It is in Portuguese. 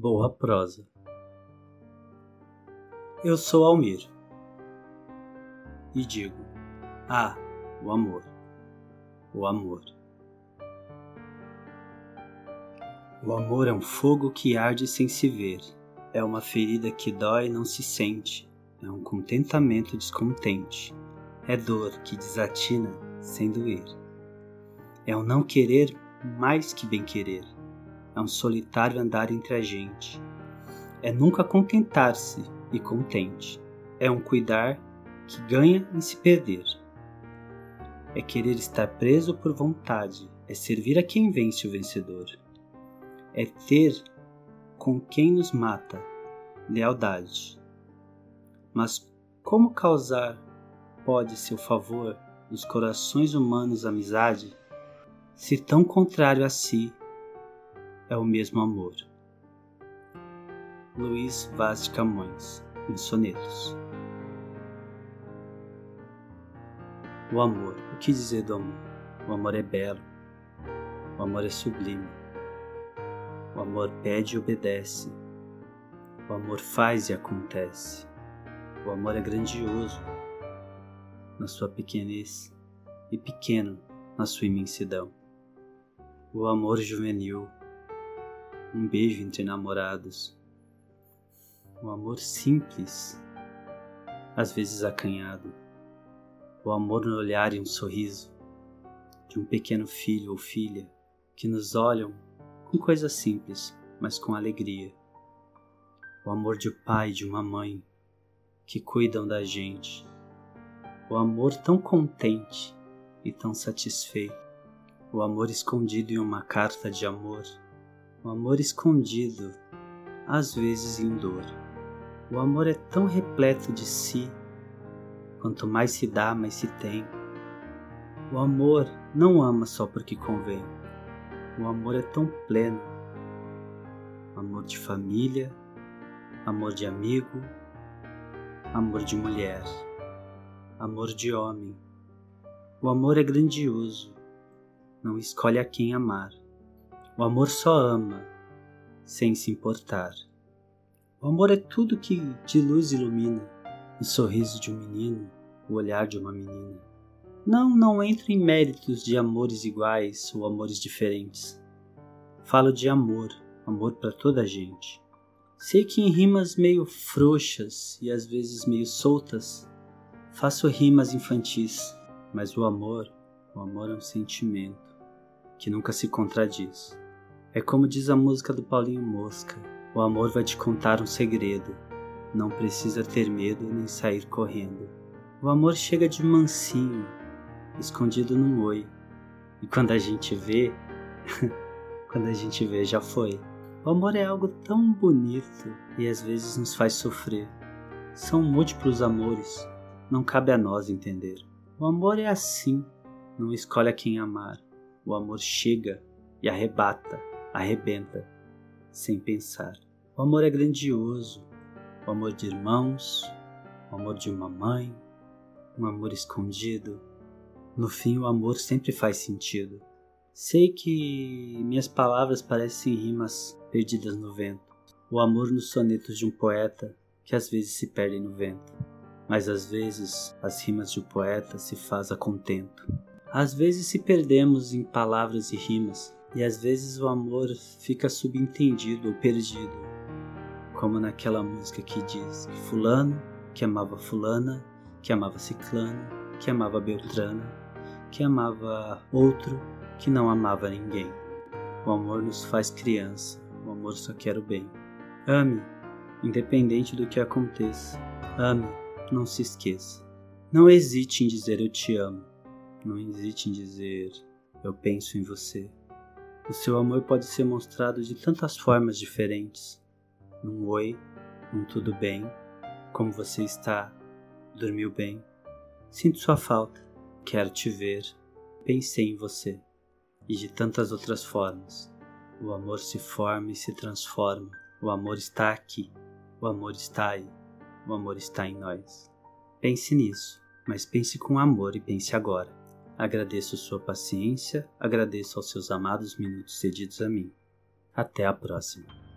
Boa prosa. Eu sou Almir e digo: Ah, o amor, o amor. O amor é um fogo que arde sem se ver, é uma ferida que dói e não se sente, é um contentamento descontente, é dor que desatina sem doer. É um não querer mais que bem querer, é um solitário andar entre a gente, é nunca contentar-se e contente, é um cuidar que ganha em se perder. É querer estar preso por vontade, é servir a quem vence o vencedor. É ter com quem nos mata. Lealdade. Mas como causar pode seu favor nos corações humanos amizade, se tão contrário a si é o mesmo amor? Luiz Vaz de Camões, em Sonetos. O amor, o que dizer do amor? O amor é belo, o amor é sublime, o amor pede e obedece. O amor faz e acontece. O amor é grandioso na sua pequenez e pequeno na sua imensidão. O amor juvenil, um beijo entre namorados. O amor simples, às vezes acanhado. O amor no olhar e um sorriso de um pequeno filho ou filha que nos olham com coisas simples, mas com alegria. O amor de um pai e de uma mãe que cuidam da gente. O amor tão contente e tão satisfeito. O amor escondido em uma carta de amor. O amor escondido, às vezes em dor. O amor é tão repleto de si. Quanto mais se dá, mais se tem. O amor não ama só porque convém o amor é tão pleno amor de família, amor de amigo, amor de mulher, amor de homem. O amor é grandioso, não escolhe a quem amar. O amor só ama, sem se importar. O amor é tudo que de luz ilumina o sorriso de um menino, o olhar de uma menina. Não, não entro em méritos de amores iguais ou amores diferentes. Falo de amor, amor para toda a gente. Sei que em rimas meio frouxas e às vezes meio soltas, faço rimas infantis, mas o amor, o amor é um sentimento que nunca se contradiz. É como diz a música do Paulinho Mosca: o amor vai te contar um segredo, não precisa ter medo nem sair correndo. O amor chega de mansinho, escondido num oi. E quando a gente vê, quando a gente vê, já foi. O amor é algo tão bonito e às vezes nos faz sofrer. São múltiplos amores, não cabe a nós entender. O amor é assim, não escolhe a quem amar. O amor chega e arrebata, arrebenta, sem pensar. O amor é grandioso, o amor de irmãos, o amor de uma mãe, um amor escondido, no fim, o amor sempre faz sentido. Sei que minhas palavras parecem rimas perdidas no vento. O amor nos sonetos de um poeta que às vezes se perde no vento. Mas às vezes as rimas de um poeta se faz a contento. Às vezes se perdemos em palavras e rimas, e às vezes o amor fica subentendido ou perdido. Como naquela música que diz que fulano que amava fulana, que amava ciclano, que amava beltrana, que amava outro que não amava ninguém. O amor nos faz criança, o amor só quer o bem. Ame, independente do que aconteça. Ame, não se esqueça. Não hesite em dizer eu te amo. Não hesite em dizer eu penso em você. O seu amor pode ser mostrado de tantas formas diferentes. Num oi, num tudo bem, como você está, dormiu bem. Sinto sua falta Quero te ver, pensei em você, e de tantas outras formas. O amor se forma e se transforma. O amor está aqui, o amor está aí, o amor está em nós. Pense nisso, mas pense com amor e pense agora. Agradeço sua paciência, agradeço aos seus amados minutos cedidos a mim. Até a próxima.